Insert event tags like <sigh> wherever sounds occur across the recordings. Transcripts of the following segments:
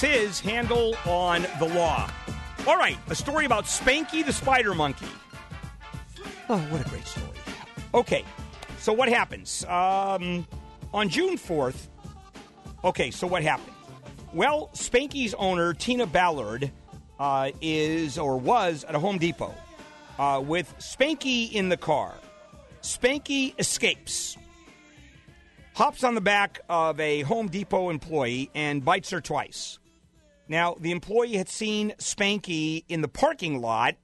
This is Handel on the Law. All right, a story about Spanky the Spider Monkey. Oh, what a great story. Okay, so what happens? Um, on June 4th, okay, so what happened? Well, Spanky's owner, Tina Ballard, uh, is or was at a Home Depot uh, with Spanky in the car. Spanky escapes, hops on the back of a Home Depot employee, and bites her twice. Now, the employee had seen Spanky in the parking lot.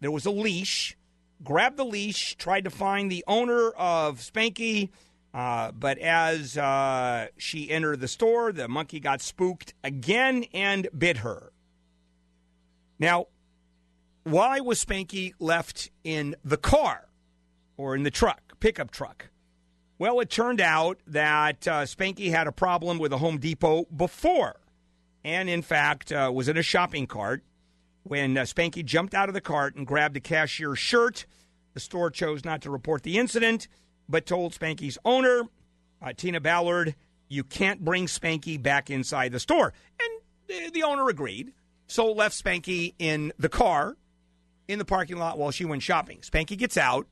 There was a leash. Grabbed the leash, tried to find the owner of Spanky, uh, but as uh, she entered the store, the monkey got spooked again and bit her. Now, why was Spanky left in the car or in the truck, pickup truck? Well, it turned out that uh, Spanky had a problem with a Home Depot before, and in fact uh, was in a shopping cart when uh, Spanky jumped out of the cart and grabbed the cashier's shirt. The store chose not to report the incident, but told Spanky's owner, uh, Tina Ballard, you can't bring Spanky back inside the store. And the, the owner agreed, so left Spanky in the car in the parking lot while she went shopping. Spanky gets out,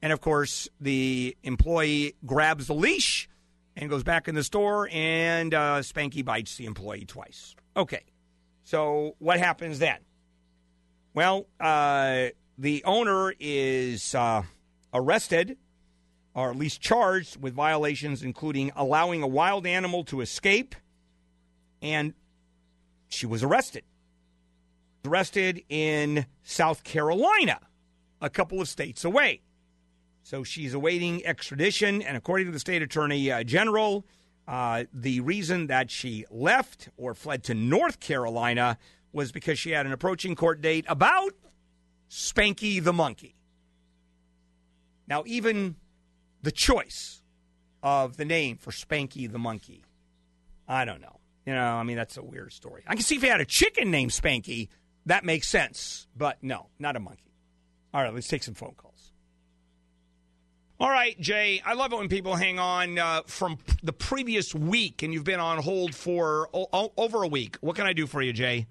and of course, the employee grabs the leash and goes back in the store, and uh, Spanky bites the employee twice. Okay, so what happens then? Well, uh, the owner is uh, arrested, or at least charged with violations, including allowing a wild animal to escape, and she was arrested. Arrested in South Carolina, a couple of states away. So she's awaiting extradition, and according to the state attorney uh, general, uh, the reason that she left or fled to North Carolina was because she had an approaching court date about Spanky the monkey. Now, even the choice of the name for Spanky the monkey, I don't know. You know, I mean, that's a weird story. I can see if you had a chicken named Spanky, that makes sense. But no, not a monkey. All right, let's take some phone calls. All right, Jay, I love it when people hang on uh, from the previous week and you've been on hold for o- over a week. What can I do for you, Jay?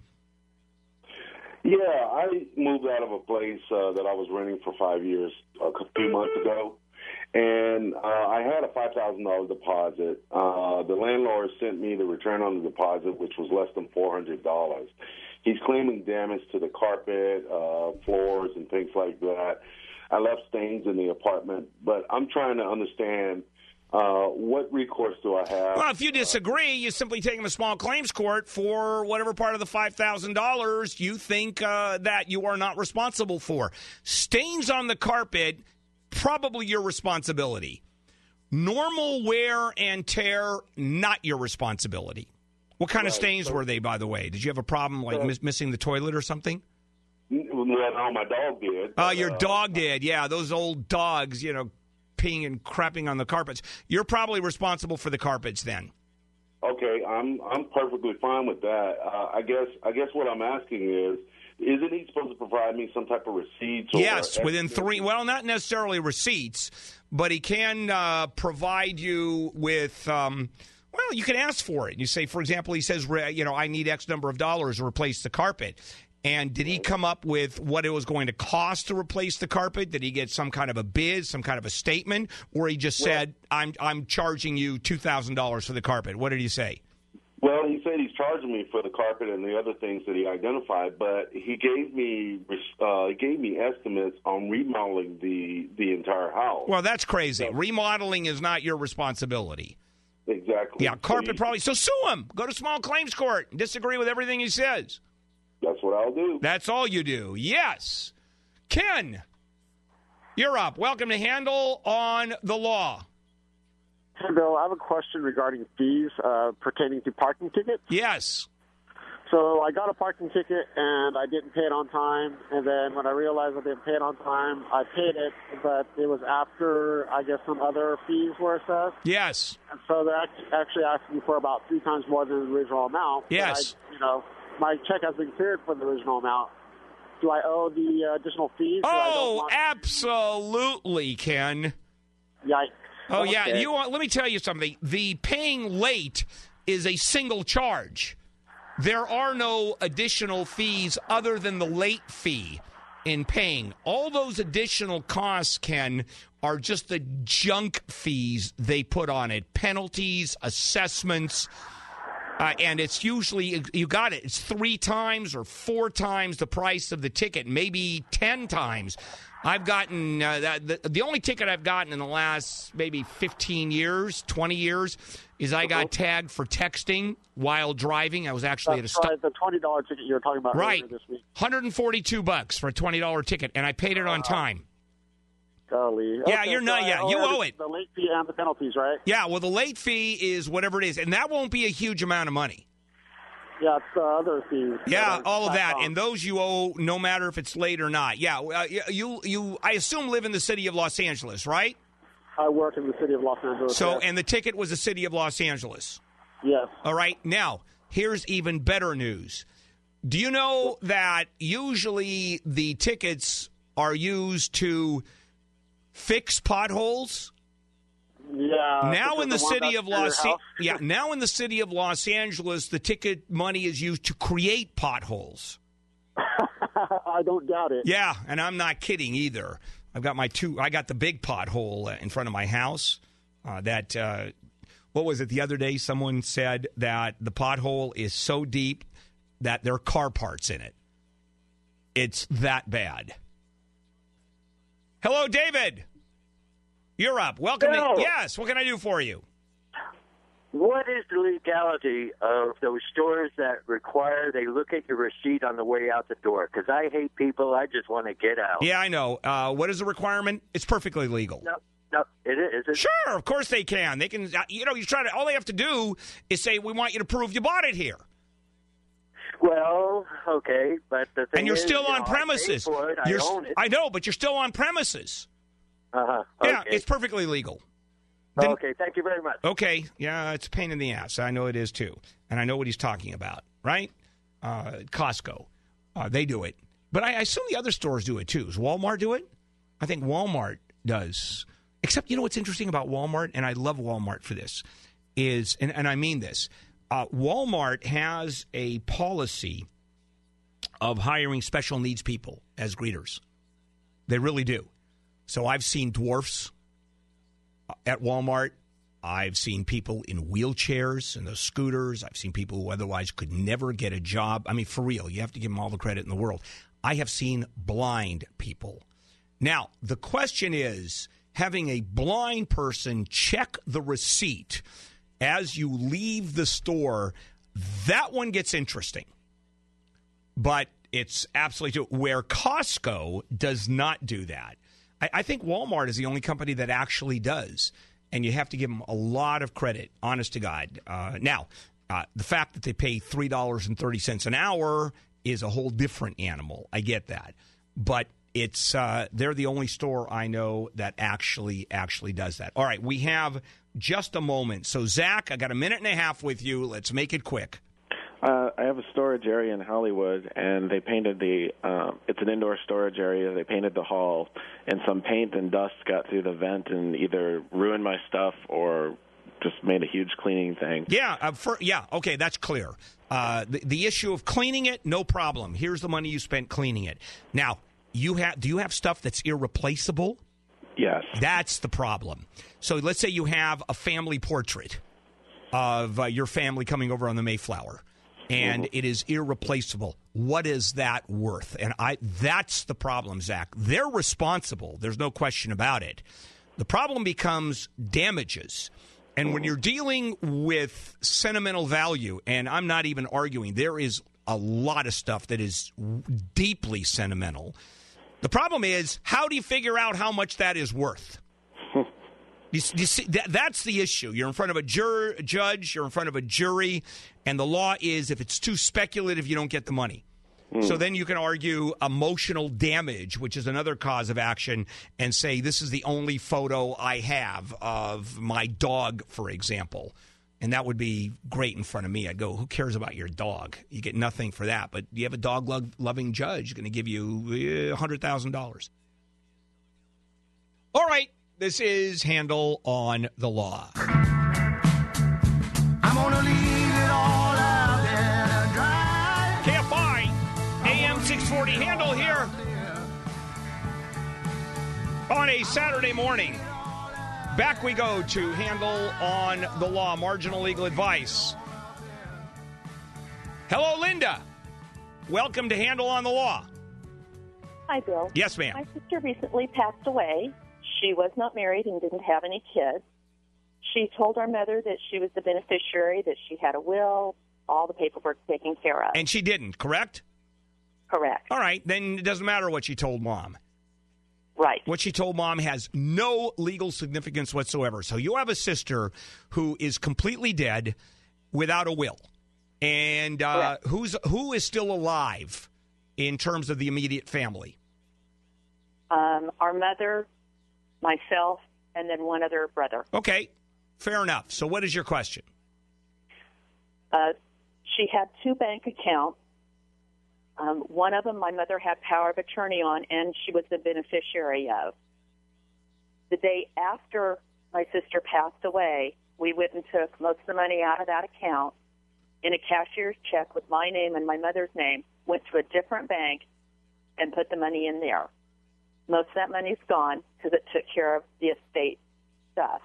Yeah, I moved out of a place uh, that I was renting for five years a few months ago, and uh, I had a five thousand dollars deposit. Uh, the landlord sent me the return on the deposit, which was less than four hundred dollars. He's claiming damage to the carpet, uh, floors, and things like that. I left stains in the apartment, but I'm trying to understand uh, what recourse do I have? Well, if you disagree, you simply take him to small claims court for whatever part of the five thousand dollars you think uh, that you are not responsible for. Stains on the carpet, probably your responsibility. Normal wear and tear, not your responsibility. What kind of stains so- were they, by the way? Did you have a problem like So- miss- missing the toilet or something? Well, no, my dog did. Uh, your uh, dog did, yeah. Those old dogs, you know, peeing and crapping on the carpets. You're probably responsible for the carpets then. Okay, I'm I'm perfectly fine with that. Uh, I guess I guess what I'm asking is, isn't he supposed to provide me some type of receipts? Or Yes, within three. Well, not necessarily receipts, but he can uh, provide you with. Um, well, you can ask for it. You say, for example, he says, you know, I need X number of dollars to replace the carpet. And did he come up with what it was going to cost to replace the carpet? Did he get some kind of a bid, some kind of a statement, or he just said, "I'm I'm charging you two thousand dollars for the carpet"? What did he say? Well, he said he's charging me for the carpet and the other things that he identified, but he gave me uh, he gave me estimates on remodeling the the entire house. Well, that's crazy. Remodeling is not your responsibility. exactly. Yeah, So carpet probably. So sue him. Go to small claims court. Disagree with everything he says. That's what I'll do. That's all you do. Yes. Ken, you're up. Welcome to Handel on the Law. Hey, Bill, I have a question regarding fees uh, pertaining to parking tickets. Yes. So I got a parking ticket and I didn't pay it on time. And then when I realized I didn't pay it on time, I paid it, but it was after I guess some other fees were assessed. Yes. And so they're act- actually asking for about three times more than the original amount. Yes. I, you know, my check has been cleared for the original amount. Do I owe the uh, additional fees? or I don't Oh, absolutely, Ken. Yikes. Oh, yeah. Okay. You want, let me tell you something. The paying late is a single charge. there are no additional fees other than the late fee in paying. All those additional costs, Ken, are just the junk fees they put on it penalties, assessments. Uh, and it's usually, you got it, it's three times or four times the price of the ticket, maybe 10 times. I've gotten uh, that, the, the only ticket I've gotten in the last maybe 15 years, 20 years, is I got tagged for texting while driving. I was actually That's at a right, the twenty dollar ticket you were talking about right, this week. 142 bucks for a 20 dollar ticket, and I paid it on time. Golly. Yeah, Okay, you're so not- yeah, you owe it. The late fee and the penalties, right? Yeah, well, the late fee is whatever it is, and that won't be a huge amount of money. Yeah, it's the other fees. Yeah, all of that, on. and those you owe no matter if it's late or not. Yeah, uh, you you I assume live in the city of Los Angeles, right? I work in the city of Los Angeles. So, yes. and the ticket was the city of Los Angeles. yes. All right. Now, here's even better news. Do you know that usually the tickets are used to fix potholes? Yeah. now in is the city of Los <laughs> yeah, now in the city of Los Angeles, the ticket money is used to create potholes. <laughs> I don't doubt it. Yeah, and I'm not kidding either. I've got my two. I got the big pothole uh, in front of my house. Uh, that uh, what was it the other day? Someone said that the pothole is so deep that there are car parts in it. It's that bad. Hello, David. You're up. Welcome. To, yes. What can I do for you? What is the legality of those stores that require they look at your receipt on the way out the door? Because I hate people. I just want to get out. Yeah, I know. Uh, what is the requirement? It's perfectly legal. No, no, it is. It? Sure, of course they can. They can. uh, You know, you try to. All they have to do is say, "We want you to prove you bought it here," Well, okay, but the thing and you're is, still you know, on I premises. I s- own it. I know, but you're still on premises. Uh-huh. Yeah, it's perfectly legal. then- okay. Thank you very much. Okay, yeah, it's a pain in the ass. I know it is too, and I know what he's talking about. Right? Uh, Costco, uh, they do it, but I, I assume the other stores do it too. Does Walmart do it? I think Walmart does. Except, you know what's interesting about Walmart, and I love Walmart for this, is, and, and I mean this, uh, Walmart has a policy of hiring special needs people as greeters. They really do. So I've seen dwarfs at Walmart. I've seen people in wheelchairs and those scooters. I've seen people who otherwise could never get a job. I mean, for real, you have to give them all the credit in the world. I have seen blind people. Now, the question is having a blind person check the receipt as you leave the store, that one gets interesting. But it's absolutely true. Where Costco does not do that. I, I think Walmart is the only company that actually does. And you have to give them a lot of credit, honest to God. Uh, now, uh, the fact that they pay $3.30 an hour is a whole different animal. I get that. But it's uh, they're the only store I know that actually actually does that. All right, we have just a moment. So Zach, I got a minute and a half with you. Let's make it quick. Uh, I have a storage area in Hollywood, and they painted the. Um, it's an indoor storage area. They painted the hall, and some paint and dust got through the vent and either ruined my stuff or just made a huge cleaning thing. Yeah, uh, for, yeah, okay, that's clear. Uh, the, the issue of cleaning it, no problem. Here's the money you spent cleaning it. Now, you have do you have stuff that's irreplaceable? Yes. That's the problem. So let's say you have a family portrait of uh, your family coming over on the Mayflower, and it is irreplaceable. What is that worth? And I that's the problem, Zach. They're responsible. There's no question about it. The problem becomes damages. And when you're dealing with sentimental value, and I'm not even arguing, there is a lot of stuff that is deeply sentimental. The problem is, how do you figure out how much that is worth? <laughs> You, you see, that, that's the issue. You're in front of a jur- judge, you're in front of a jury, and the law is if it's too speculative, you don't get the money. Hmm. So then you can argue emotional damage, which is another cause of action, and say, this is the only photo I have of my dog, for example and that would be great in front of me. I'd go, who cares about your dog? You get nothing for that. But you have a dog lo- loving judge going to give you eh, hundred thousand dollars. All right, this is handel on the law. I'm gonna leave it all out there dry. KFI AM six forty handel here on a Saturday morning. Back we go to handel on the law, marginal legal advice. Hello, Linda. Welcome to Handel on the law. Hi, Bill. Yes, ma'am. My sister recently passed away. She was not married and didn't have any kids. She told our mother that she was the beneficiary, that she had a will, all the paperwork taken care of. And she didn't, correct? Correct. All right, then it doesn't matter what she told mom. Right. What she told mom has no legal significance whatsoever. So you have a sister who is completely dead without a will. And uh, who's who is still alive in terms of the immediate family? Um, our mother, myself, and then one other brother. Okay, fair enough. So what is your question? Uh, she had two bank accounts. Um, one of them, my mother had power of attorney on, and she was the beneficiary of. The day after my sister passed away, we went and took most of the money out of that account in a cashier's check with my name and my mother's name, went to a different bank, and put the money in there. Most of that money's gone because it took care of the estate stuff.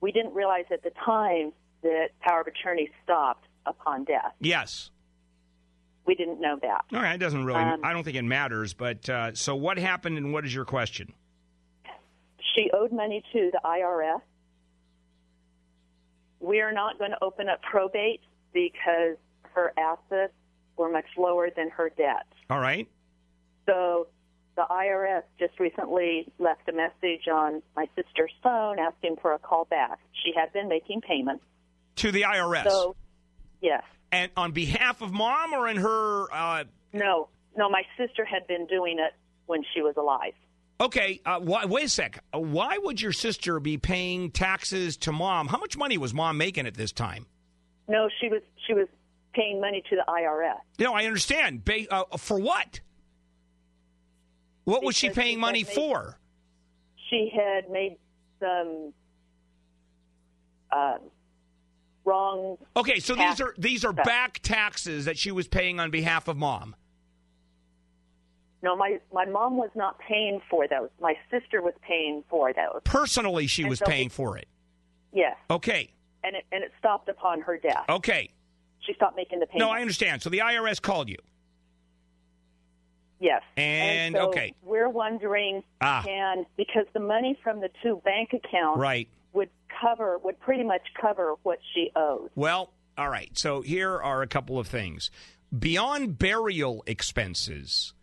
We didn't realize at the time that power of attorney stopped upon death. Yes. We didn't know that. All right, it doesn't really. Um, I don't think it matters. But uh, so what happened, and what is your question? She owed money to the IRS. We are not going to open up probate because her assets were much lower than her debt. All right. So the IRS just recently left a message on my sister's phone asking for a call back. She had been making payments. To the IRS. So, yes. And on behalf of mom or in her. Uh, No, no, my sister had been doing it when she was alive. okay, uh, why, wait a sec. Uh, Why would your sister be paying taxes to mom? How much money was mom making at this time? No, she was she was paying money to the IRS. You know, I understand. Ba- uh, for what? What was she paying she money made- for? She had made some uh, wrong. Okay, so these are these are stuff. back taxes that she was paying on behalf of mom. No, my my mom was not paying for those. My sister was paying for those. Personally, she And was so paying it- for it. Yes, Okay, and it and it stopped upon her death. okay. She stopped making the payments. No, I understand. So the IRS called you. Yes. And, so okay. we're wondering Ah. can because the money from the two bank accounts Right. Would cover would pretty much cover what she owes. Well, all right. So here are a couple of things. Beyond burial expenses,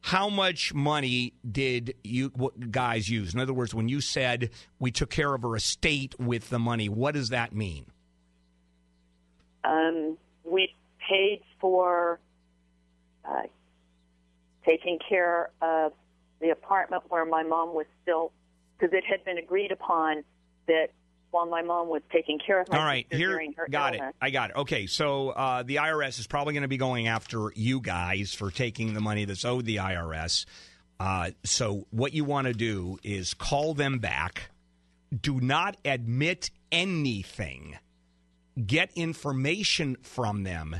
how much money did you guys use? In other words, when you said we took care of her estate with the money, what does that mean? Um, we paid for uh, taking care of the apartment where my mom was still because it had been agreed upon that while my mom was taking care of my All right, here, during her got illness. it. I got it. Okay, so uh, the IRS is probably going to be going after you guys for taking the money that's owed the IRS. Uh, so what you want to do is call them back. Do not admit anything. Get information from them,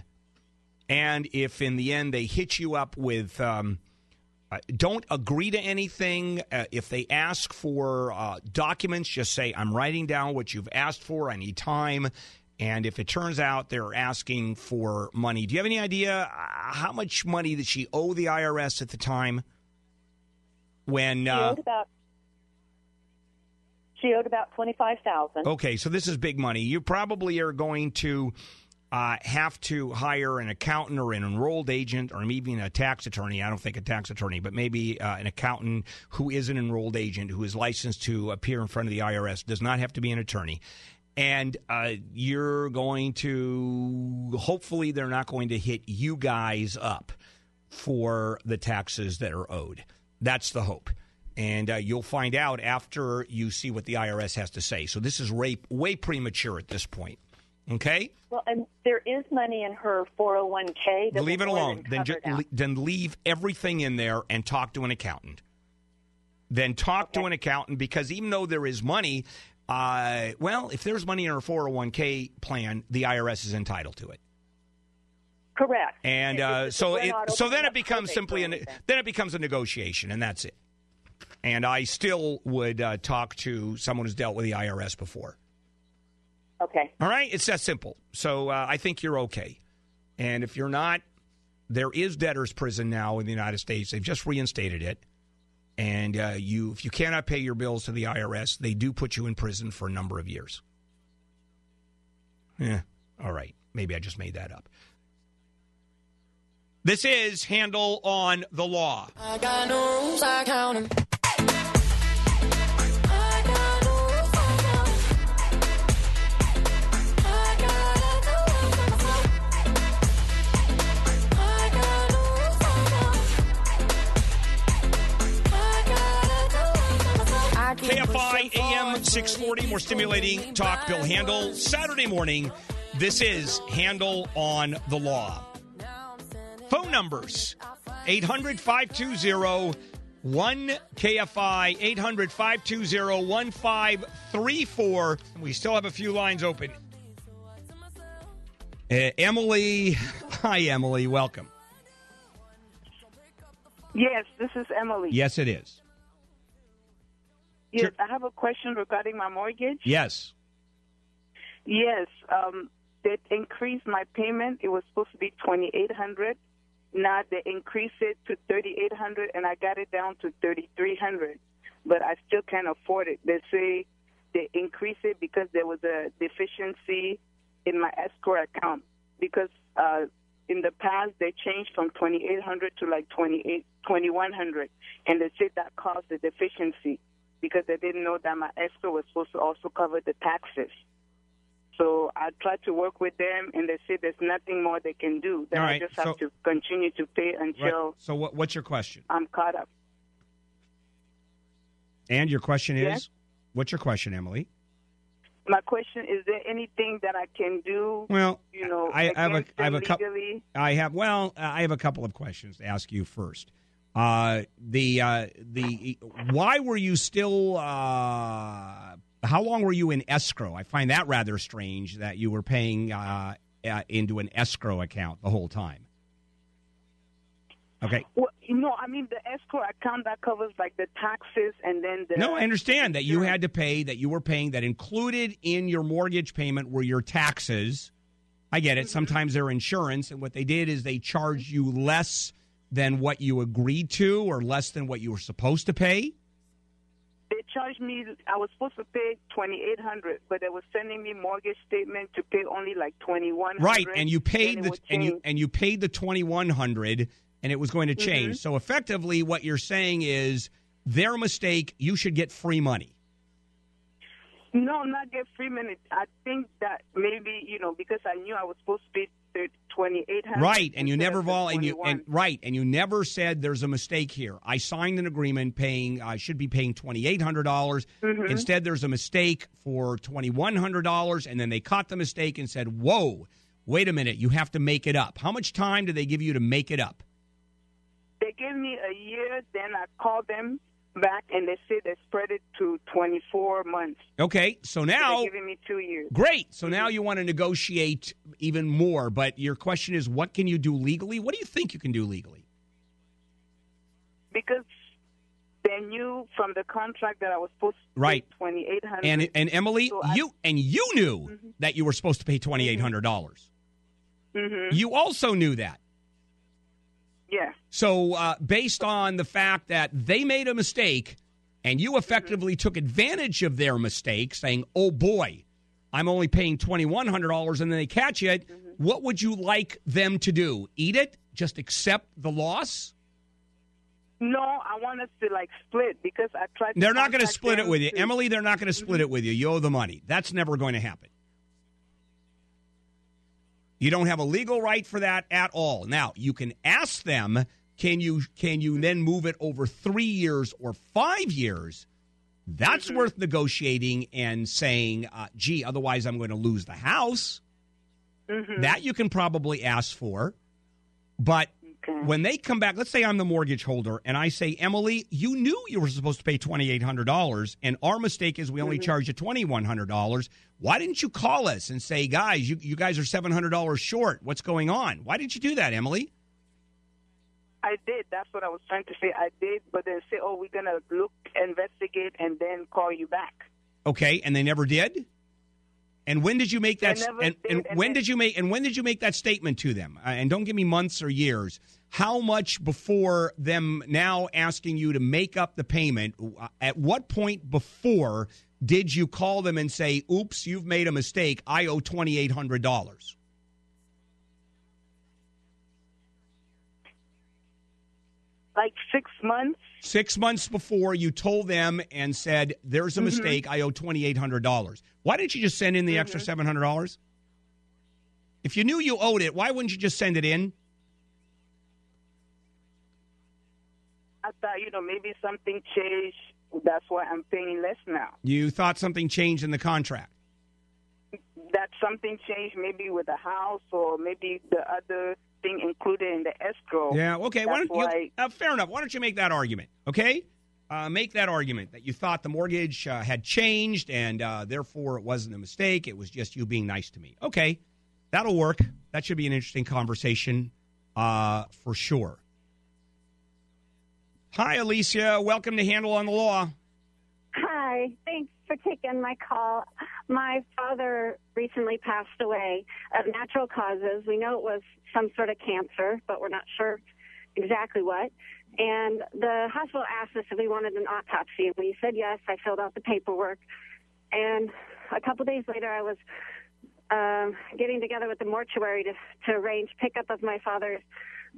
and if in the end they hit you up with. Um, uh, don't agree to anything. Uh, if they ask for uh, documents, just say, I'm writing down what you've asked for. I need time. And if it turns out they're asking for money, do you have any idea uh, how much money did she owe the IRS at the time? When She uh, owed about she owed about twenty five thousand. Okay, so this is big money. You probably are going to uh, have to hire an accountant or an enrolled agent or maybe a tax attorney. I don't think a tax attorney, but maybe uh, an accountant who is an enrolled agent who is licensed to appear in front of the IRS. Does not have to be an attorney. And uh, you're going to, hopefully, they're not going to hit you guys up for the taxes that are owed. That's the hope. And uh, you'll find out after you see what the IRS has to say. So this is way, way premature at this point. Okay? Well, and there is money in her four hundred one k. leave it alone. Then, ju- le- then leave everything in there and talk to an accountant. Then talk to an accountant because even though there is money, uh, well, if there's money in her 401k plan, the IRS is entitled to it. Correct. And uh, so it, so then it becomes simply an, then it becomes a negotiation, and that's it. And I still would uh, talk to someone who's dealt with the IRS before. Okay. All right, it's that simple. So uh, I think you're okay. And if you're not, there is debtor's prison now in the United States. They've just reinstated it. And uh, you, if you cannot pay your bills to the IRS, they do put you in prison for a number of years. Yeah. All right. Maybe I just made that up. This is Handel on the Law. a.m., 640. More stimulating talk. Bill Handel. Saturday morning, this is Handel on the Law. Phone numbers 800 520 1KFI 800 520 1534. We still have a few lines open. Uh, Emily, <laughs> hi, Emily. Welcome. Yes, this is Emily. Yes, it is. Yes. I have a question regarding my mortgage. Yes. Yes, um, they increased my payment. It was supposed to be twenty eight hundred. Now they increased it to thirty eight hundred, and I got it down to thirty three hundred. But I still can't afford it. They say they increased it because there was a deficiency in my escrow account. Because uh, in the past they changed from twenty eight hundred to like twenty eight twenty one hundred, and they said that caused the deficiency because they didn't know that my escrow was supposed to also cover the taxes. So I tried to work with them, and they said there's nothing more they can do. That All I right, just have so- to continue to pay until Right. So, what, what's your question? I'm caught up. And your question is? Yes. What's your question, Emily? My question is: there anything that I can do? Well, you know, I, I have a, I have a couple. I have well, I have a couple of questions to ask you first. Uh, the uh, the why were you still? Uh, how long were you in escrow? I find that rather strange that you were paying uh, uh, into an escrow account the whole time. Okay. Well, you know, I mean, the escrow account that covers like the taxes and then the No, I understand that you had to pay, that you were paying, that included in your mortgage payment were your taxes. I get it. Sometimes they're insurance, and what they did is they charged you less than what you agreed to or less than what you were supposed to pay. They charged me. I was supposed to pay twenty eight hundred, but they were sending me mortgage statement to pay only like twenty one. Right, and you paid the and you and you paid the twenty one hundred, and it was going to mm-hmm. change. So effectively, what you're saying is their mistake. You should get free money. No, not get free minutes. I think that maybe you know because I knew I was supposed to pay twenty eight hundred. Right, and you never vol and you and right, and you never said there's a mistake here. I signed an agreement paying I should be paying twenty eight hundred dollars. Mm-hmm. Instead, there's a mistake for twenty one hundred dollars, and then they caught the mistake and said, "Whoa, wait a minute, you have to make it up." How much time do they give you to make it up? They gave me a year. Then I called them back, and they said they spread it to twenty four months. Okay, so So now they're giving me two years. great. So now mm-hmm. you want to negotiate even more, but your question is, what can you do legally? What do you think you can do legally? because they knew from the contract that I was supposed to Right. pay twenty eight hundred. And and Emily, So I- you and you knew mm-hmm. that you were supposed to pay twenty eight hundred dollars. hmm You also knew that. yeah, So, uh, based on the fact that they made a mistake and you effectively took advantage of their mistake, saying, oh boy, I'm only paying $2,100 and then they catch it, what would you like them to do? Eat it? Just accept the loss? no, I want us to like split because I tried. They're not going to split it with you. to- Emily, they're not going to split it with you. You owe the money. That's never going to happen. You don't have a legal right for that at all. Now, you can ask them, can you can you then move it over 3 years or 5 years? That's worth negotiating and saying, uh, gee, otherwise I'm going to lose the house. That you can probably ask for. But Okay. When they come back, let's say I'm the mortgage holder and I say, Emily, you knew you were supposed to pay $2,800, and our mistake is we only Mhm. charge you $2,100. Why didn't you call us and say, guys, you, you guys are $700 short? What's going on? Why didn't you do that, Emily? I did. That's what I was trying to say. I did, but then say, "Oh, we're gonna look, investigate, and then call you back." Okay, and they never did. And when did you make that? And, did, and and when did you make? And when did you make that statement to them? Uh, and don't give me months or years. How much before them now asking you to make up the payment? uh, At what point before did you call them and say, "Oops, you've made a mistake. I owe twenty eight hundred dollars"? Like six months. Six months before you told them and said, "There's a Mhm. mistake. I owe twenty eight hundred dollars." Why didn't you just send in the extra Mhm. seven hundred dollars? If you knew you owed it, why wouldn't you just send it in? I thought, you know, maybe something changed. That's why I'm paying less now. You thought something changed in the contract. That something changed, maybe with the house or maybe the other thing included in the escrow. Yeah. Okay. Why don't you? why- Uh, fair enough. Why don't you make that argument? Okay. Uh, make that argument that you thought the mortgage uh, had changed and uh, therefore it wasn't a mistake. It was just you being nice to me. Okay. That'll work. That should be an interesting conversation uh, for sure. Hi, Alicia. Welcome to Handel on the Law. Hi, thanks for taking my call. My father recently passed away of natural causes. We know it was some sort of cancer, but we're not sure exactly what. And the hospital asked us if we wanted an autopsy, and we said yes. I filled out the paperwork. And a couple days later, I was um, getting together with the mortuary to, to arrange pickup of my father's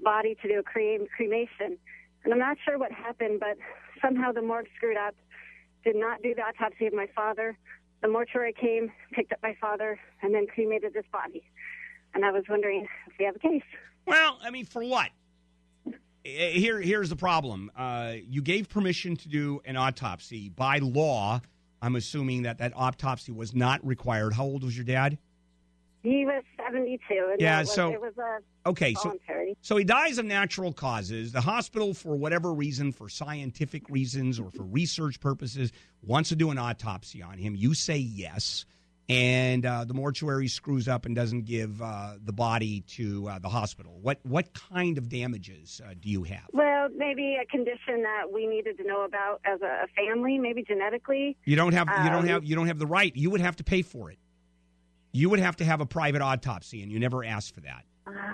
body to do a crem- cremation. And I'm not sure what happened, but somehow the morgue screwed up did not do the autopsy of my father. The mortuary came, picked up my father, and then cremated his body. And I was wondering if we have a case. Well, I mean, for what? Eh, Here, here's the problem. Uh, you gave permission to do an autopsy by law. I'm assuming that that autopsy was not required. How old was your dad? He was 72. Yeah, was, so- it was a Okay, so voluntary. so he dies of natural causes. The hospital, for whatever reason, for scientific reasons or for research purposes, wants to do an autopsy on him. You say yes, and uh, the mortuary screws up and doesn't give uh, the body to uh, the hospital. What what kind of damages uh, do you have? Well, maybe a condition that we needed to know about as a, a family, maybe genetically. You don't have you don't Um, have you don't have the right. You would have to pay for it. You would have to have a private autopsy, and you never asked for that.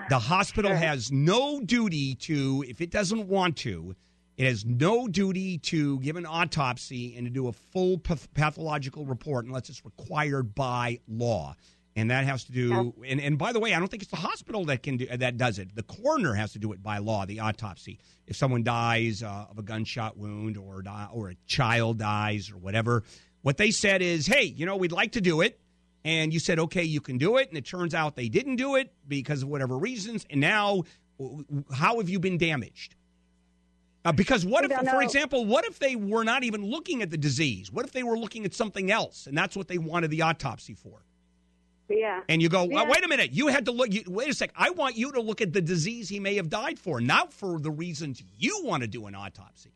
The hospital sure. has no duty to, if it doesn't want to, it has no duty to give an autopsy and to do a full path- pathological report unless it's required by law. And that has to do. And, and by the way, I don't think it's the hospital that can do that does it. The coroner has to do it by law. The autopsy. If someone dies uh, of a gunshot wound or die, or a child dies or whatever, what they said is, "Hey, you know, we'd like to do it." And you said, okay, you can do it, and it turns out they didn't do it because of whatever reasons, and now how have you been damaged? Uh, because what if, for know. example, what if they were not even looking at the disease? What if they were looking at something else, and that's what they wanted the autopsy for? Yeah. And you go, well, Yeah. wait a minute, you had to look. You, wait a sec, I want you to look at the disease he may have died for, not for the reasons you want to do an autopsy.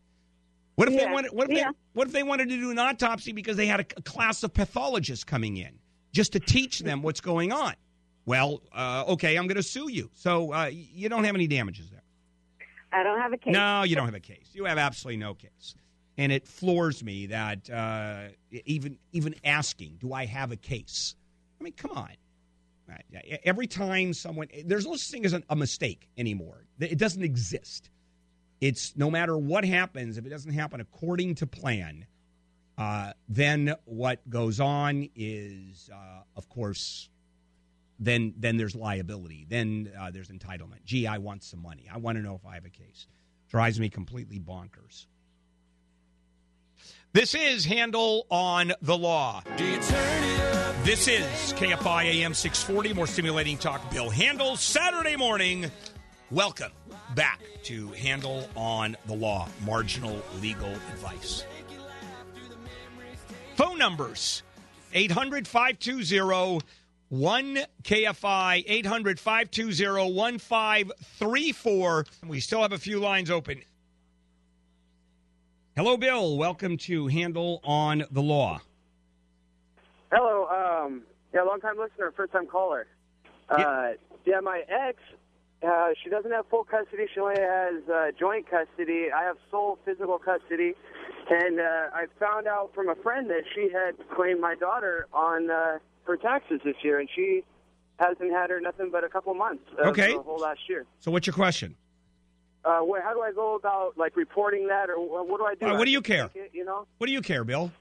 What if they Yeah. wanted? What if Yeah. they? What if they wanted to do an autopsy because they had a, a class of pathologists coming in just to teach them what's going on? Well, uh, okay, I'm going to sue you. So uh, you don't have any damages there. I don't have a case. No, you don't have a case. You have absolutely no case. And it floors me that uh, even even asking, do I have a case? I mean, come on. Right. Every time someone, there's no such thing as a, a mistake anymore. It doesn't exist. It's no matter what happens, if it doesn't happen according to plan, uh, then what goes on is, uh, of course, then then there's liability. Then uh, there's entitlement. Gee, I want some money. I want to know if I have a case. Drives me completely bonkers. This is Handel on the Law. This is KFI AM 640, more stimulating talk. Bill Handel, Saturday morning. Welcome back to Handel on the Law, marginal legal advice. Phone numbers 800 520 1 KFI 800 520 1534. We still have a few lines open. Hello, Bill. Welcome to Handel on the Law. Hello, um, yeah, long time listener, first time caller. Uh, yeah, my ex, uh, she doesn't have full custody. She only has uh, joint custody. I have sole physical custody, and uh, I found out from a friend that she had claimed my daughter on uh, her taxes this year, and she hasn't had her nothing but a couple months. Uh, Okay. the whole last year. So, what's your question? Uh, how do I go about like reporting that, or wh- what do I do? What do you care? It, you know. What do you care, Bill?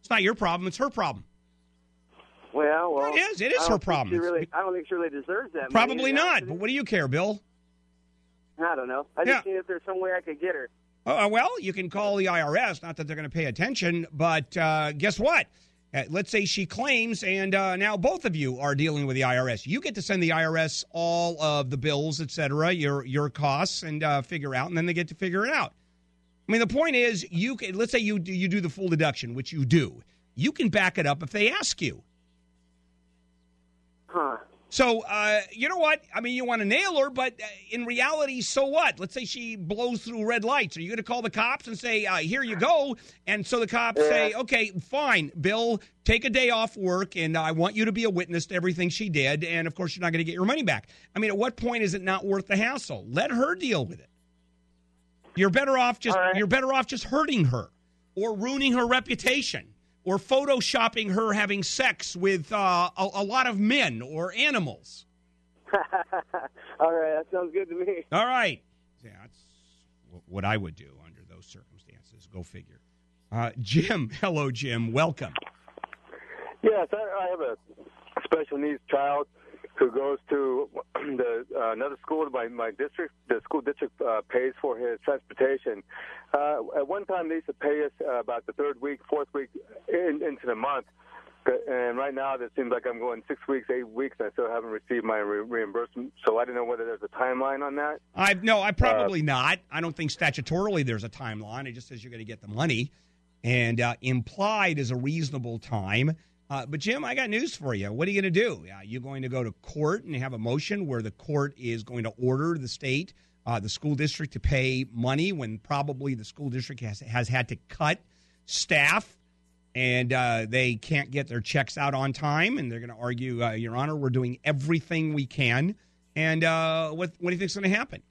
It's not your problem. It's her problem. Well, well, It is. It is her problem. Really, I don't think she really deserves that. Probably not. But what do you care, Bill? I don't know. I Yeah. just need if there's some way I could get her. Uh, well, you can call the IRS. Not that they're going to pay attention, but uh, guess what? Uh, let's say she claims, and uh, now both of you are dealing with the IRS. You get to send the IRS all of the bills, et cetera, your your costs, and uh, figure out, and then they get to figure it out. I mean, the point is, you can. Let's say you do, you do the full deduction, which you do. You can back it up if they ask you. So, uh, you know what? I mean, you want to nail her, but uh, in reality, so what? Let's say she blows through red lights. Are you going to call the cops and say, uh, here you go? And so the cops say, okay, fine, Bill, take a day off work, and I want you to be a witness to everything she did. And of course, you're not going to get your money back. I mean, at what point is it not worth the hassle? Let her deal with it. You're better off just you're better off just hurting her or ruining her reputation or photoshopping her having sex with uh, a, a lot of men or animals. <laughs> All right, that sounds good to me. All right. Yeah, that's what I would do under those circumstances. Go figure. Uh, Jim, <laughs> hello, Jim. Welcome. Yes, I, I have a special needs child who goes to <clears throat> the uh, another school my my district. The school district uh, pays for his transportation. Uh, at one time, they used to pay us uh, about the third week, fourth week in, into the month. And right now, it seems like I'm going six weeks, eight weeks, and I still haven't received my re- reimbursement. So I don't know whether there's a timeline on that. I no, I probably not. I don't think statutorily there's a timeline. It just says you're going to get the money, and uh, implied is a reasonable time. Uh, but Jim, I got news for you. What are you going to do? Are you going to go to court and have a motion where the court is going to order the state, uh, the school district, to pay money when probably the school district has has had to cut staff and uh, they can't get their checks out on time, and they're going to argue, uh, Your Honor, we're doing everything we can. And uh, what what do you think's going to happen?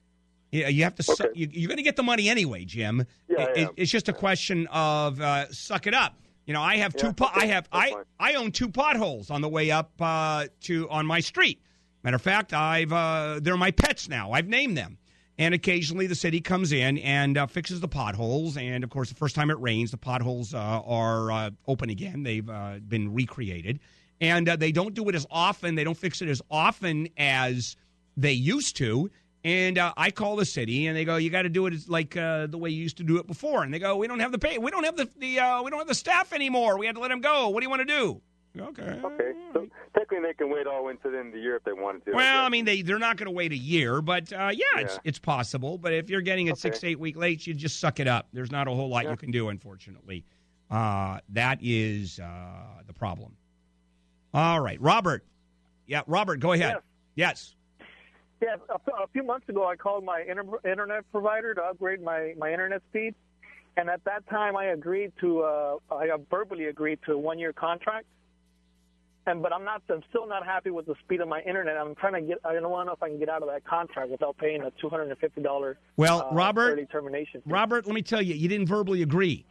You, you have to. su- you, you're going to get the money anyway, Jim. Yeah, It- it's just a question of uh, suck it up. You know, I have two. Po- I have. I fine. I own two potholes on the way up uh, to on my street. Matter of fact, I've uh, they're my pets now. I've named them. And occasionally the city comes in and uh, fixes the potholes. And of course, the first time it rains, the potholes uh, are uh, open again. They've uh, been recreated. And uh, they don't do it as often. They don't fix it as often as they used to. And uh, I call the city, and they go, "You got to do it like uh, the way you used to do it before." And they go, "We don't have the pay. We don't have the, the uh, we don't have the staff anymore. We had to let them go. What do you want to do?" Okay. Okay. So technically, they can wait all end of the year if they wanted to. Well, I mean, they they're not going to wait a year, but uh, yeah, it's Yeah. it's possible. But if you're getting it six Okay. eight week late, you just suck it up. There's not a whole lot you can do, unfortunately. Uh, that is uh, the problem. All right, Robert. Yeah, Robert, go ahead. Yes. Yeah, a, few months ago, I called my inter- internet provider to upgrade my, my internet speed, and at that time, I agreed to uh, I verbally agreed to a one year contract. And but I'm not I'm still not happy with the speed of my internet. I'm trying to get I don't know if I can get out of that contract without paying a two hundred and fifty dollar Well, uh, Robert- early termination. fee. Robert, let me tell you, you didn't verbally agree.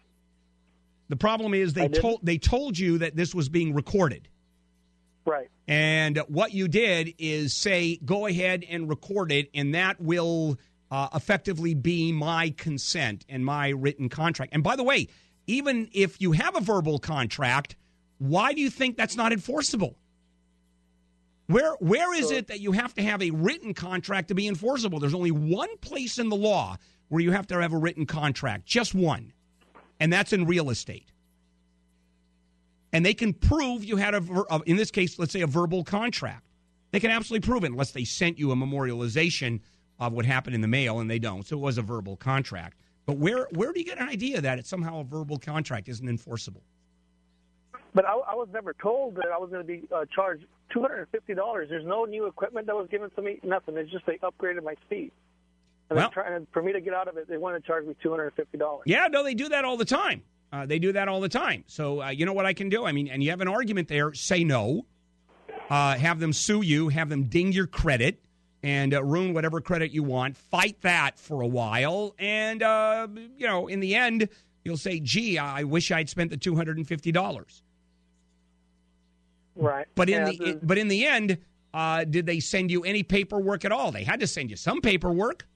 The problem is they told they told you that this was being recorded. Right. And what you did is say, go ahead and record it, and that will uh, effectively be my consent and my written contract. And by the way, even if you have a verbal contract, why do you think that's not enforceable? Where where is it that you have to have a written contract to be enforceable? There's only one place in the law where you have to have a written contract, just one, and that's in real estate and they can prove you had a, in this case, let's say a verbal contract. They can absolutely prove it unless they sent you a memorialization of what happened in the mail, and they don't. So it was a verbal contract. But where where do you get an idea that it's somehow a verbal contract isn't enforceable? But I, I was never told that I was going to be uh, charged two hundred and fifty dollars. There's no new equipment that was given to me. Nothing. It's just they upgraded my speed. And Well- they're trying for me to get out of it. They want to charge me two hundred and fifty dollars. Yeah, no, they do that all the time. Uh, they do that all the time. So uh, you know what I can do? I mean, and you have an argument there. Say no. Uh, have them sue you. Have them ding your credit and uh, ruin whatever credit you want. Fight that for a while, and uh, you know, in the end, you'll say, "Gee, I wish I'd spent the two hundred and fifty dollars." Right. But in Yeah, the but in the end, uh, did they send you any paperwork at all? They had to send you some paperwork.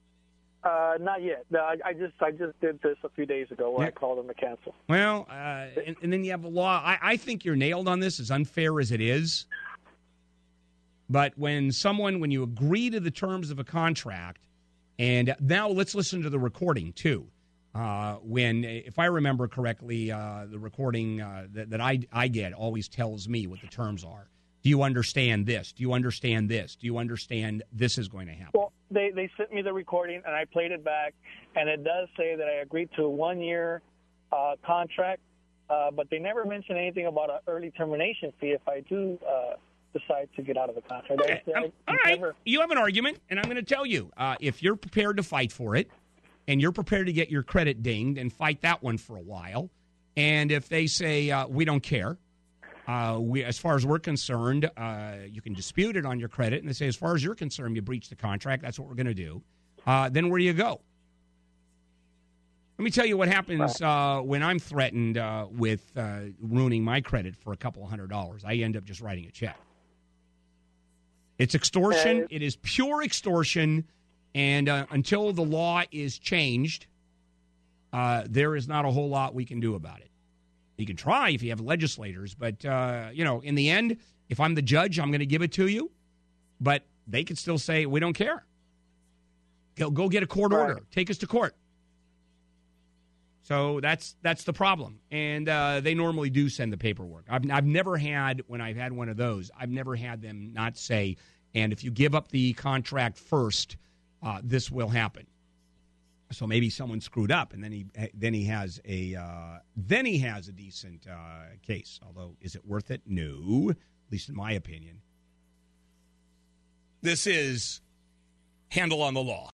Uh, not yet. No, I, I just I just did this a few days ago where I called them to cancel. Well, uh, and, and then you have a law. I, I think you're nailed on this, as unfair as it is. But when someone, when you agree to the terms of a contract, and now let's listen to the recording too. Uh, when, if I remember correctly, uh, the recording uh, that, that I, I get always tells me what the terms are. Do you understand this? Do you understand this? Do you understand this is going to happen? Well, they they sent me the recording and I played it back, and it does say that I agreed to a one year uh, contract, uh, but they never mention anything about an early termination fee if I do uh, decide to get out of the contract. I- I- Um, All right, you have an argument, and I'm going to tell you uh, if you're prepared to fight for it, and you're prepared to get your credit dinged and fight that one for a while, and if they say uh, we don't care, uh, we, as far as we're concerned, uh, you can dispute it on your credit, and they say as far as you're concerned, you breached the contract. That's what we're going to do. Uh, then where do you go? Let me tell you what happens uh, when I'm threatened uh, with uh, ruining my credit for a couple of hundred dollars. I end up just writing a check. It's extortion. It is pure extortion. And uh, until the law is changed, uh, there is not a whole lot we can do about it. You can try if you have legislators, but uh, you know, in the end, if I'm the judge, I'm going to give it to you. But they could still say we don't care. Go, go get a court order. Take us to court. So that's that's the problem, and uh, they normally do send the paperwork. I've I've never had when I've had one of those. I've never had them not say, and if you give up the contract first, uh, this will happen. So maybe someone screwed up, and then he then he has a uh, then he has a decent uh, case. Although, is it worth it? No, at least in my opinion. This is Handel on the law.